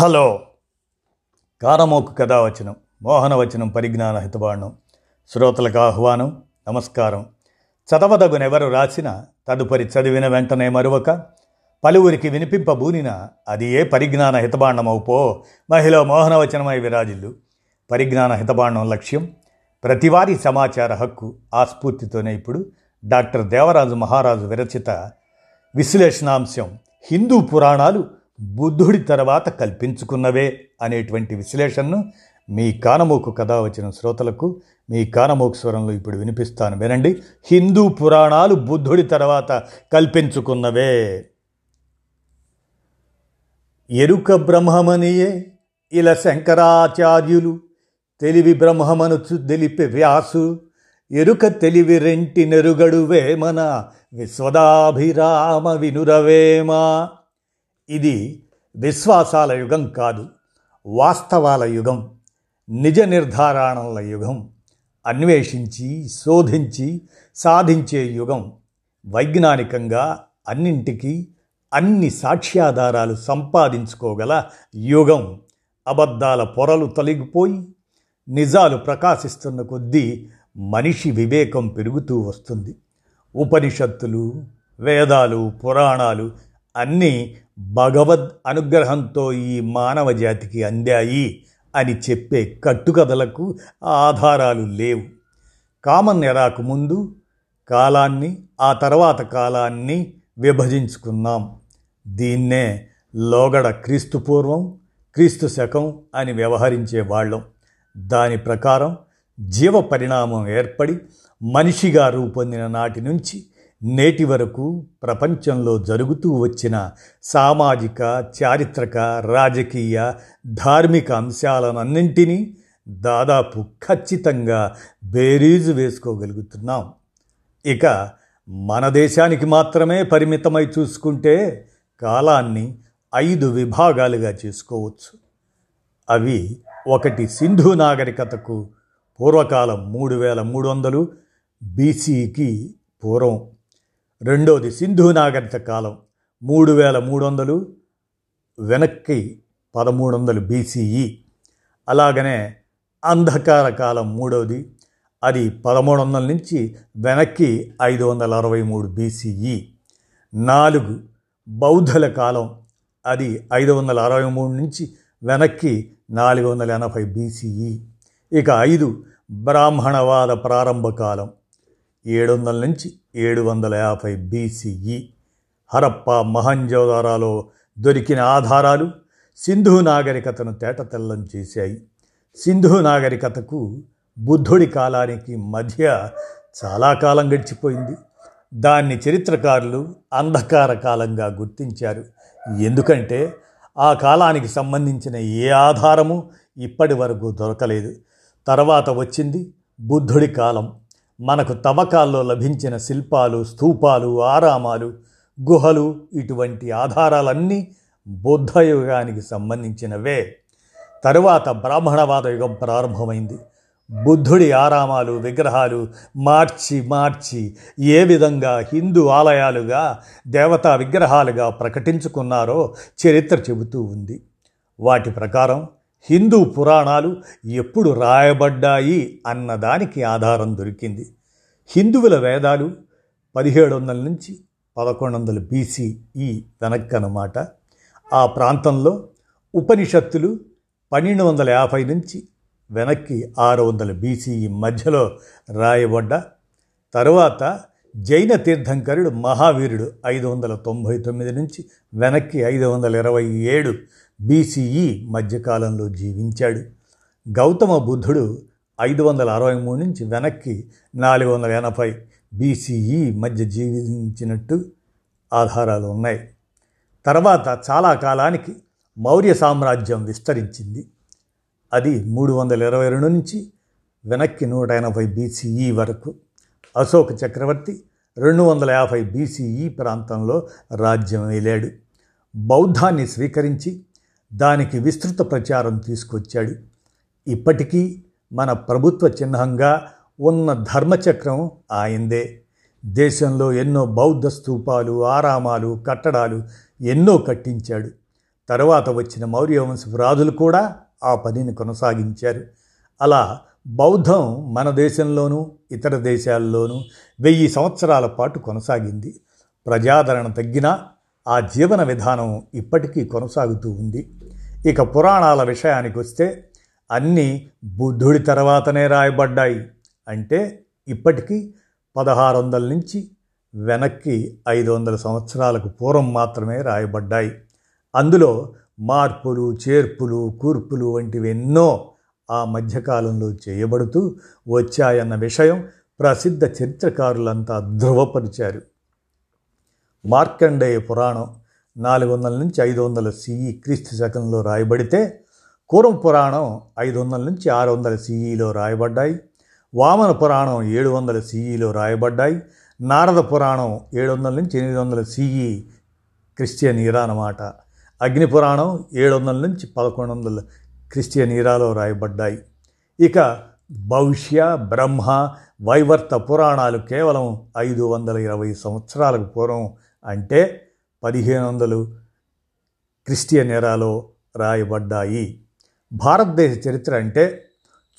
Hello. కారమోకు కథావచనం మోహనవచనం పరిజ్ఞాన హితబాండం శ్రోతలకు ఆహ్వానం నమస్కారం. చదవదగునెవరు రాసిన తదుపరి చదివిన వెంటనే మరువక పలువురికి వినిపింపబూనిన అది ఏ పరిజ్ఞాన హితబాండమవుపో మహిళ మోహనవచనమై విరాజిల్లు. పరిజ్ఞాన హితబాండం లక్ష్యం ప్రతివారీ సమాచార హక్కు ఆ స్ఫూర్తితోనే ఇప్పుడు డాక్టర్ దేవరాజు మహారాజు విరచిత విశ్లేషణాంశం హిందూ పురాణాలు బుద్ధుడి తర్వాత కల్పించుకున్నవే అనేటువంటి విశ్లేషణను మీ కానమోకు కథ వచ్చిన శ్రోతలకు మీ కానమూకు స్వరంలో ఇప్పుడు వినిపిస్తాను వినండి. హిందూ పురాణాలు బుద్ధుడి తర్వాత కల్పించుకున్నవే. ఎరుక బ్రహ్మమనియే ఇలా శంకరాచార్యులు తెలివి బ్రహ్మమనుచు తెలిపి వ్యాసు ఎరుక తెలివి రెంటి నెరుగడు వేమన విశ్వదాభిరామ వినురవేమ? ఇది విశ్వాసాల యుగం కాదు వాస్తవాల యుగం నిజ నిర్ధారణల యుగం అన్వేషించి శోధించి సాధించే యుగం. వైజ్ఞానికంగా అన్నింటికీ అన్ని సాక్ష్యాధారాలు సంపాదించుకోగల యుగం. అబద్ధాల పొరలు తొలగిపోయి నిజాలు ప్రకాశిస్తున్న కొద్దీ మనిషి వివేకం పెరుగుతూ వస్తుంది. ఉపనిషత్తులు వేదాలు పురాణాలు అన్నీ భగవద్ అనుగ్రహంతో ఈ మానవ జాతికి అందాయి అని చెప్పే కట్టుకథలకు ఆధారాలు లేవు. కామన్ ఎరాకు ముందు కాలాన్ని ఆ తర్వాత కాలాన్ని విభజించుకున్నాం. దీన్నే లోగడ క్రీస్తు పూర్వం క్రీస్తు శకం అని వ్యవహరించే వాళ్ళం. దాని ప్రకారం జీవ పరిణామం ఏర్పడి మనిషిగా రూపొందిన నాటి నుంచి నేటి వరకు ప్రపంచంలో జరుగుతూ వచ్చిన సామాజిక చారిత్రక రాజకీయ ధార్మిక అంశాలనన్నింటినీ దాదాపు ఖచ్చితంగా బేరీజు వేసుకోగలుగుతున్నాం. ఇక మన దేశానికి మాత్రమే పరిమితమై చూసుకుంటే కాలాన్ని ఐదు విభాగాలుగా చేసుకోవచ్చు. అవి ఒకటి సింధు నాగరికతకు పూర్వకాలం మూడు వేల మూడు వందలు బీసీకి పూర్వం. రెండోది సింధు నాగరిక కాలం. మూడు వేల మూడు వందలు వెనక్కి పదమూడు వందలు బీసీఈ. అలాగనే అంధకార కాలం మూడవది అది పదమూడు వందల నుంచి వెనక్కి ఐదు వందల అరవై మూడు బీసీఈ. నాలుగు బౌద్ధల కాలం. అది ఐదు వందల అరవై మూడు నుంచి వెనక్కి నాలుగు వందల ఎనభై బీసీఈ. ఇక ఐదు బ్రాహ్మణవాద ప్రారంభ కాలం. ఏడు వందల నుంచి ఏడు వందల యాభై బీసీఈ హరప్ప మహంజోదారాలో దొరికిన ఆధారాలు సింధు నాగరికతను తేటతెల్లం చేశాయి. సింధు నాగరికతకు బుద్ధుడి కాలానికి మధ్య చాలా కాలం గడిచిపోయింది. దాన్ని చరిత్రకారులు అంధకార కాలంగా గుర్తించారు. ఎందుకంటే ఆ కాలానికి సంబంధించిన ఏ ఆధారము ఇప్పటి వరకు దొరకలేదు. తర్వాత వచ్చింది బుద్ధుడి కాలం. మనకు తవ్వకాల్లో లభించిన శిల్పాలు స్థూపాలు ఆరామాలు గుహలు ఇటువంటి ఆధారాలన్నీ బుద్ధయుగానికి సంబంధించినవే. తరువాత బ్రాహ్మణవాద యుగం ప్రారంభమైంది. బుద్ధుడి ఆరామాలు విగ్రహాలు మార్చి మార్చి ఏ విధంగా హిందూ ఆలయాలుగా దేవతా విగ్రహాలుగా ప్రకటించుకున్నారో చరిత్ర చెబుతూ ఉంది. వాటి ప్రకారం హిందూ పురాణాలు ఎప్పుడు రాయబడ్డాయి అన్నదానికి ఆధారం దొరికింది. హిందువుల వేదాలు పదిహేడు వందల నుంచి పదకొండు వందల బీసీఈ వెనక్కనమాట. ఆ ప్రాంతంలో ఉపనిషత్తులు పన్నెండు వందల యాభై నుంచి వెనక్కి ఆరు వందల బీసీఈ మధ్యలో రాయబడ్డ. తరువాత జైన తీర్థంకరుడు మహావీరుడు ఐదు వందల తొంభై తొమ్మిది నుంచి వెనక్కి ఐదు వందల ఇరవై ఏడు బీసీఈ మధ్యకాలంలో జీవించాడు. గౌతమ బుద్ధుడు ఐదు వందల అరవై మూడు నుంచి వెనక్కి నాలుగు వందల ఎనభై బీసీఈ మధ్య జీవించినట్టు ఆధారాలు ఉన్నాయి. తర్వాత చాలా కాలానికి మౌర్య సామ్రాజ్యం విస్తరించింది. అది మూడు వందల ఇరవై రెండు నుంచి వెనక్కి నూట ఎనభై బీసీఈ వరకు. అశోక చక్రవర్తి రెండు వందల యాభై బీసీఈ ప్రాంతంలో రాజ్యం వేలాడు. బౌద్ధాన్ని స్వీకరించి దానికి విస్తృత ప్రచారం తీసుకొచ్చాడు. ఇప్పటికీ మన ప్రభుత్వ చిహ్నంగా ఉన్న ధర్మచక్రం ఆయందే. దేశంలో ఎన్నో బౌద్ధ స్థూపాలు ఆరామాలు కట్టడాలు ఎన్నో కట్టించాడు. తర్వాత వచ్చిన మౌర్య వంశపు రాజులు కూడా ఆ పనిని కొనసాగించారు. అలా బౌద్ధం మన దేశంలోనూ ఇతర దేశాల్లోనూ వెయ్యి సంవత్సరాల పాటు కొనసాగింది. ప్రజాదరణ తగ్గినా ఆ జీవన విధానం ఇప్పటికీ కొనసాగుతూ ఉంది. ఇక పురాణాల విషయానికి వస్తే అన్నీ బుద్ధుడి తర్వాతనే రాయబడ్డాయి. అంటే ఇప్పటికీ పదహారు వందల నుంచి వెనక్కి ఐదు వందల సంవత్సరాలకు పూర్వం మాత్రమే రాయబడ్డాయి. అందులో మార్పులు చేర్పులు కూర్పులు వంటివి ఎన్నో ఆ మధ్యకాలంలో చేయబడుతూ వచ్చాయన్న విషయం ప్రసిద్ధ చరిత్రకారులంతా ధృవపరిచారు. మార్కండేయ పురాణం నాలుగు వందల నుంచి ఐదు వందల సిఈ క్రీస్తు శకంలో రాయబడితే కూరం పురాణం ఐదు వందల నుంచి ఆరు వందల సిఈలో రాయబడ్డాయి. వామన పురాణం ఏడు వందల సిఈలో రాయబడ్డాయి. నారద పురాణం ఏడు వందల నుంచి ఎనిమిది వందల సిఈ క్రిస్టియన్ ఇరా అన్నమాట. అగ్ని పురాణం ఏడు వందల నుంచి పదకొండు వందల క్రిస్టియన్ ఇరాలో రాయబడ్డాయి. ఇక భవిష్య బ్రహ్మ వైవర్త పురాణాలు కేవలం ఐదు వందల ఇరవై సంవత్సరాలకు పూర్వం అంటే పదిహేను వందలు క్రిస్టియన్ ఎరాలో రాయబడ్డాయి. భారతదేశ చరిత్ర అంటే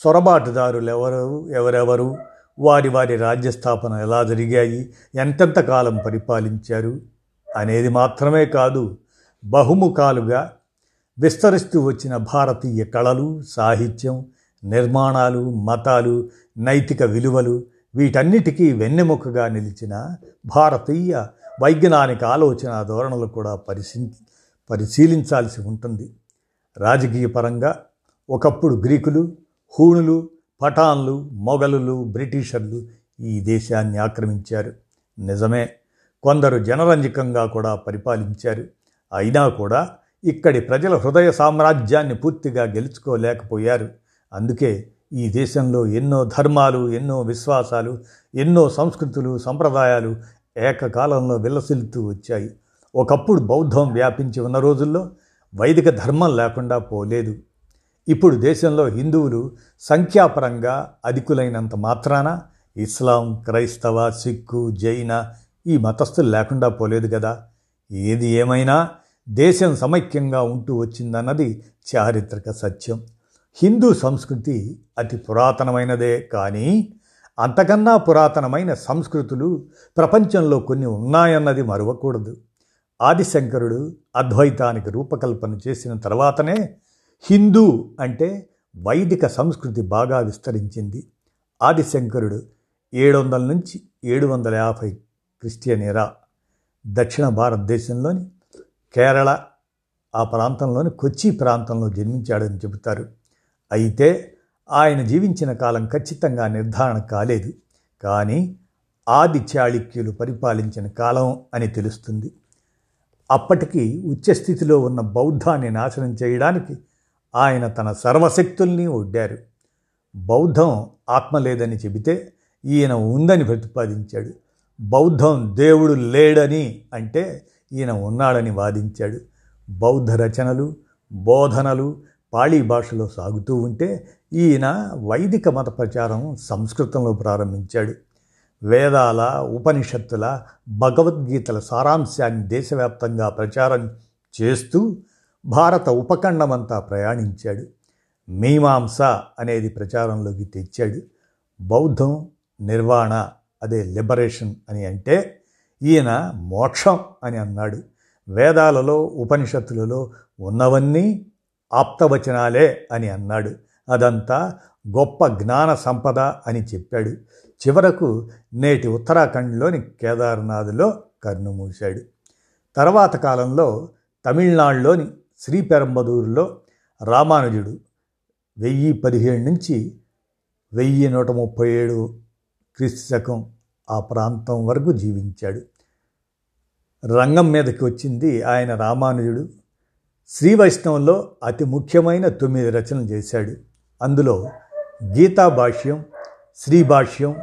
చొరబాటుదారులు ఎవరు ఎవరెవరు వారి వారి రాజ్యస్థాపన ఎలా జరిగాయి ఎంతెంత కాలం పరిపాలించారు అనేది మాత్రమే కాదు బహుముఖాలుగా విస్తరిస్తూ వచ్చిన భారతీయ కళలు సాహిత్యం నిర్మాణాలు మతాలు నైతిక విలువలు వీటన్నిటికీ వెన్నెముకగా నిలిచిన భారతీయ వైజ్ఞానిక ఆలోచన ధోరణులు కూడా పరిశీ పరిశీలించాల్సి ఉంటుంది. రాజకీయ పరంగా ఒకప్పుడు గ్రీకులు హూణులు పఠాన్లు మొఘలులు బ్రిటిషర్లు ఈ దేశాన్ని ఆక్రమించారు. నిజమే కొందరు జనరంజకంగా కూడా పరిపాలించారు. అయినా కూడా ఇక్కడి ప్రజల హృదయ సామ్రాజ్యాన్ని పూర్తిగా గెలుచుకోలేకపోయారు. అందుకే ఈ దేశంలో ఎన్నో ధర్మాలు ఎన్నో విశ్వాసాలు ఎన్నో సంస్కృతులు సంప్రదాయాలు ఏకకాలంలో విలసిల్లుతూ వచ్చాయి. ఒకప్పుడు బౌద్ధం వ్యాపించి ఉన్న రోజుల్లో వైదిక ధర్మం లేకుండా పోలేదు. ఇప్పుడు దేశంలో హిందువులు సంఖ్యాపరంగా అధికులైనంత మాత్రాన ఇస్లాం క్రైస్తవ సిక్కు జైన ఈ మతస్థులు లేకుండా పోలేదు కదా. ఏది ఏమైనా దేశం సమైక్యంగా ఉంటూ వచ్చిందన్నది చారిత్రక సత్యం. హిందూ సంస్కృతి అతి పురాతనమైనదే కానీ అంతకన్నా పురాతనమైన సంస్కృతులు ప్రపంచంలో కొన్ని ఉన్నాయన్నది మరవకూడదు. ఆదిశంకరుడు అద్వైతానికి రూపకల్పన చేసిన తర్వాతనే హిందూ అంటే వైదిక సంస్కృతి బాగా విస్తరించింది. ఆదిశంకరుడు ఏడు వందల నుంచి ఏడు వందల యాభై క్రిస్టియనేరా దక్షిణ భారతదేశంలోని కేరళ ఆ ప్రాంతంలోని కొచ్చి ప్రాంతంలో జన్మించాడని చెబుతారు. అయితే ఆయన జీవించిన కాలం ఖచ్చితంగా నిర్ధారణ కాలేదు. కానీ ఆది చాళుక్యులు పరిపాలించిన కాలం అని తెలుస్తుంది. అప్పటికి ఉచ్చస్థితిలో ఉన్న బౌద్ధాన్ని నాశనం చేయడానికి ఆయన తన సర్వశక్తుల్ని ఒడ్డారు. బౌద్ధం ఆత్మ లేదని చెబితే ఈయన ఉందని ప్రతిపాదించాడు. బౌద్ధం దేవుడు లేడని అంటే ఈయన ఉన్నాడని వాదించాడు. బౌద్ధ రచనలు బోధనలు పాళీ భాషలో సాగుతూ ఉంటే ఈయన వైదిక మత ప్రచారం సంస్కృతంలో ప్రారంభించాడు. వేదాల ఉపనిషత్తుల భగవద్గీతల సారాంశాన్ని దేశవ్యాప్తంగా ప్రచారం చేస్తూ భారత ఉపఖండమంతా ప్రయాణించాడు. మీమాంస అనేది ప్రచారంలోకి తెచ్చాడు. బౌద్ధం నిర్వాణ అదే లిబరేషన్ అని అంటే ఈయన మోక్షం అని అన్నాడు. వేదాలలో ఉపనిషత్తులలో ఉన్నవన్నీ ఆప్తవచనాలే అని అన్నాడు. అదంతా గొప్ప జ్ఞాన సంపద అని చెప్పాడు. చివరకు నేటి ఉత్తరాఖండ్లోని కేదార్నాథ్లో కన్నుమూశాడు తర్వాత కాలంలో తమిళనాడులోని శ్రీపెరంబదూరులో రామానుజుడు వెయ్యి పదిహేడు నుంచి వెయ్యి నూట ముప్పై ఏడు క్రీస్తుశకం ఆ ప్రాంతం వరకు జీవించాడు. రంగం మీదకి వచ్చింది ఆయన రామానుజుడు. శ్రీ వైష్ణవంలో అతి ముఖ్యమైన తొమ్మిది రచనలు చేశాడు. అందులో గీతా భాష్యం శ్రీభాష్యం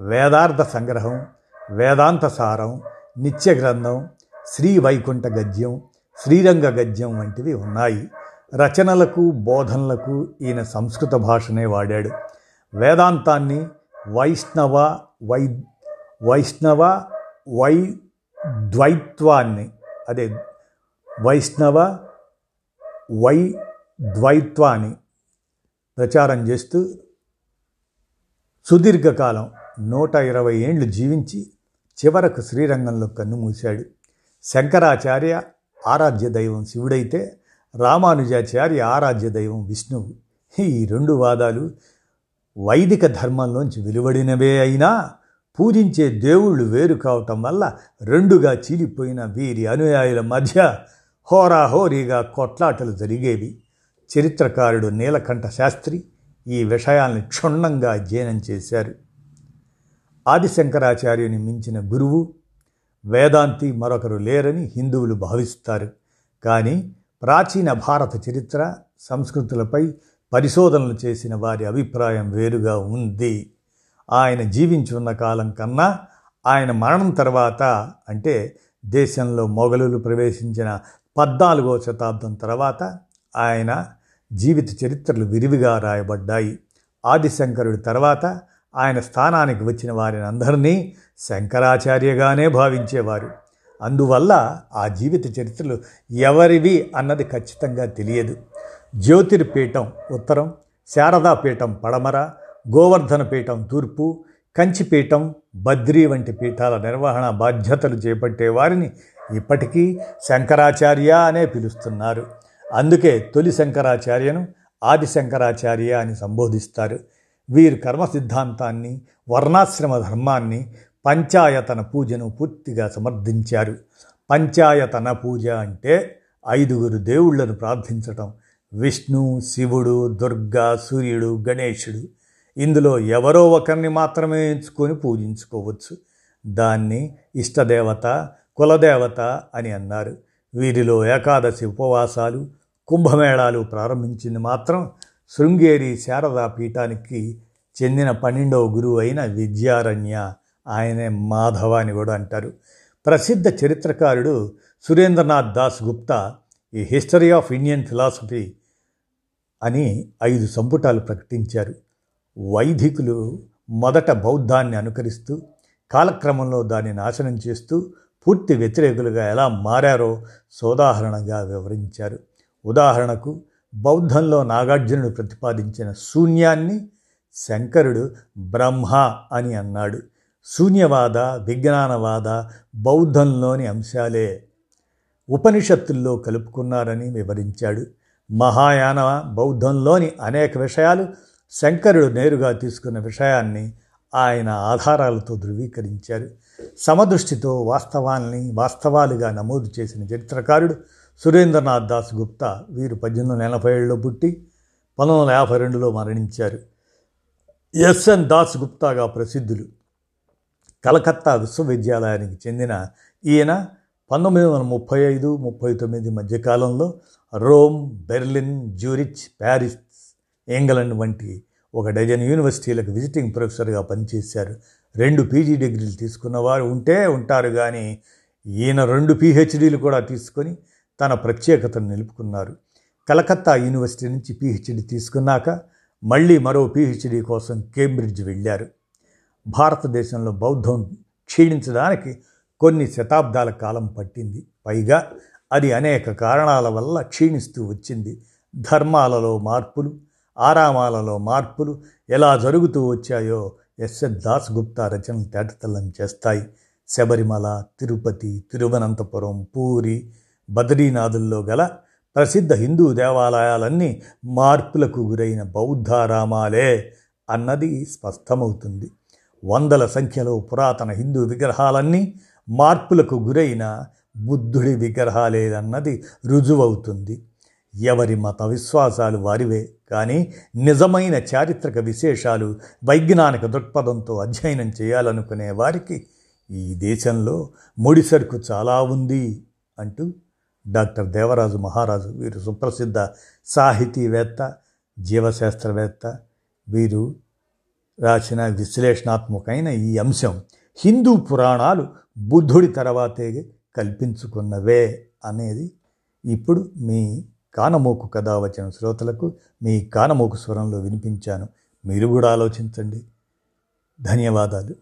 వేదార్థ సంగ్రహం వేదాంత సారం నిత్య గ్రంథం శ్రీ వైకుంఠ గద్యం శ్రీరంగ గద్యం వంటివి ఉన్నాయి. రచనలకు బోధనలకు ఈయన సంస్కృత భాషనే వాడాడు. వేదాంతాన్ని వైష్ణవ వై వైష్ణవ వై ద్వైత్వాన్ని అదే వైష్ణవ వై ద్వైత్వాన్ని ప్రచారం చేస్తూ సుదీర్ఘకాలం నూట ఇరవై ఏండ్లు జీవించి చివరకు శ్రీరంగంలో కన్నుమూశాడు శంకరాచార్య ఆరాధ్య దైవం శివుడైతే రామానుజాచార్య ఆరాధ్య దైవం విష్ణువు. ఈ రెండు వాదాలు వైదిక ధర్మంలోంచి వెలువడినవే అయినా పూజించే దేవుళ్ళు వేరు కావటం వల్ల రెండుగా చీలిపోయిన వీరి అనుయాయుల మధ్య హోరాహోరీగా కొట్లాటలు జరిగేవి. చరిత్రకారుడు నీలకంఠ శాస్త్రి ఈ విషయాల్ని క్షుణ్ణంగా అధ్యయనం చేశారు. ఆదిశంకరాచార్యుని మించిన గురువు వేదాంతి మరొకరు లేరని హిందువులు భావిస్తారు. కానీ ప్రాచీన భారత చరిత్ర సంస్కృతులపై పరిశోధనలు చేసిన వారి అభిప్రాయం వేరుగా ఉంది. ఆయన జీవించి ఉన్న కాలం కన్నా ఆయన మరణం తర్వాత అంటే దేశంలో మొఘలులు ప్రవేశించిన పద్నాలుగో శతాబ్దం తర్వాత ఆయన జీవిత చరిత్రలు విరివిగా రాయబడ్డాయి. ఆదిశంకరుడి తర్వాత ఆయన స్థానానికి వచ్చిన వారిని అందరినీ శంకరాచార్యగానే భావించేవారు. అందువల్ల ఆ జీవిత చరిత్రలు ఎవరివి అన్నది ఖచ్చితంగా తెలియదు. జ్యోతిర్పీఠం ఉత్తరం శారదాపీఠం పడమర గోవర్ధనపీఠం తూర్పు కంచిపీఠం బద్రీ వంటి పీఠాల నిర్వహణ బాధ్యతలు చేపట్టే వారిని ఇప్పటికీ శంకరాచార్య అనే పిలుస్తున్నారు. అందుకే తొలి శంకరాచార్యను ఆది శంకరాచార్య అని సంబోధిస్తారు. వీరు కర్మ సిద్ధాంతాన్ని వర్ణాశ్రమ ధర్మాన్ని పంచాయతన పూజను పూర్తిగా సమర్థించారు. పంచాయతన పూజ అంటే ఐదుగురు దేవుళ్ళను ప్రార్థించటం. విష్ణు శివుడు దుర్గా సూర్యుడు గణేశుడు. ఇందులో ఎవరో ఒకరిని మాత్రమే ఎంచుకొని పూజించుకోవచ్చు. దాన్ని ఇష్టదేవత కులదేవత అని అన్నారు. వీరిలో ఏకాదశి ఉపవాసాలు కుంభమేళాలు ప్రారంభించింది మాత్రం శృంగేరి శారదా పీఠానికి చెందిన పన్నెండవ గురువు అయిన విద్యారణ్య ఆయనే మాధవ అని కూడా అంటారు. ప్రసిద్ధ చరిత్రకారుడు సురేంద్రనాథ్ దాస్ గుప్తా ఈ హిస్టరీ ఆఫ్ ఇండియన్ ఫిలాసఫీ అని ఐదు సంపుటాలు ప్రకటించారు. వైదికులు మొదట బౌద్ధాన్ని అనుకరిస్తూ కాలక్రమంలో దాన్ని నాశనం చేస్తూ పూర్తి వ్యతిరేకులుగా ఎలా మారారో సోదాహరణగా వివరించారు. ఉదాహరణకు బౌద్ధంలో నాగార్జునుడు ప్రతిపాదించిన శూన్యాన్ని శంకరుడు బ్రహ్మ అని అన్నాడు. శూన్యవాద విజ్ఞానవాద బౌద్ధంలోని అంశాలే ఉపనిషత్తుల్లో కలుపుకున్నారని వివరించాడు. మహాయాన బౌద్ధంలోని అనేక విషయాలు శంకరుడు నేరుగా తీసుకున్న విషయాన్ని ఆయన ఆధారాలతో ధృవీకరించారు. సమదృష్టితో వాస్తవాల్ని వాస్తవాలుగా నమోదు చేసిన చరిత్రకారుడు సురేంద్రనాథ్ దాస్ గుప్తా వీరు పద్దెనిమిది వందల ఎనభై ఏడులో పుట్టి పంతొమ్మిది వందల యాభై రెండులో మరణించారు. ఎస్ఎన్ దాస్ గుప్తాగా ప్రసిద్ధులు. కలకత్తా విశ్వవిద్యాలయానికి చెందిన ఈయన పంతొమ్మిది వందల ముప్పై ఐదు ముప్పై తొమ్మిది మధ్యకాలంలో Rome Berlin Zurich Paris England వంటి ఒక డజన్ యూనివర్సిటీలకు విజిటింగ్ ప్రొఫెసర్గా పనిచేశారు. రెండు పీజీ డిగ్రీలు తీసుకున్నవారు ఉంటే ఉంటారు కానీ ఈయన రెండు పీహెచ్డీలు కూడా తీసుకొని తన ప్రత్యేకతను నిలుపుకున్నారు. కలకత్తా యూనివర్సిటీ నుంచి పీహెచ్డీ తీసుకున్నాక మళ్ళీ మరో పీహెచ్డీ కోసం కేంబ్రిడ్జ్ వెళ్ళారు. భారతదేశంలో బౌద్ధం క్షీణించడానికి కొన్ని శతాబ్దాల కాలం పట్టింది. పైగా అది అనేక కారణాల వల్ల క్షీణిస్తూ వచ్చింది. ధర్మాలలో మార్పులు ఆరామాలలో మార్పులు ఎలా జరుగుతూ వచ్చాయో ఎస్ఎస్ దాస్ గుప్తా రచనలు తేటతల్లం చేస్తాయి. శబరిమల తిరుపతి తిరువనంతపురం పూరి బద్రీనాథుల్లో గల ప్రసిద్ధ హిందూ దేవాలయాలన్నీ మార్పులకు గురైన బౌద్ధారామాలే అన్నది స్పష్టమవుతుంది. వందల సంఖ్యలో పురాతన హిందూ విగ్రహాలన్నీ మార్పులకు గురైన బుద్ధుడి విగ్రహాలేదన్నది రుజువవుతుంది. ఎవరి మత విశ్వాసాలు వారివే కానీ నిజమైన చారిత్రక విశేషాలు వైజ్ఞానిక దృక్పథంతో అధ్యయనం చేయాలనుకునే వారికి ఈ దేశంలో ముడిసరుకు చాలా ఉంది అంటూ డాక్టర్ దేవరాజు మహారాజు వీరు సుప్రసిద్ధ సాహితీవేత్త జీవశాస్త్రవేత్త వీరు రాసిన విశ్లేషణాత్మకమైన ఈ అంశం హిందూ పురాణాలు బుద్ధుడి తర్వాతే కల్పించుకున్నవే అనేది ఇప్పుడు మీ కానమోకు కథ వచ్చిన శ్రోతలకు మీ కానమోకు స్వరంలో వినిపించాను. మీరు కూడా ఆలోచించండి. ధన్యవాదాలు.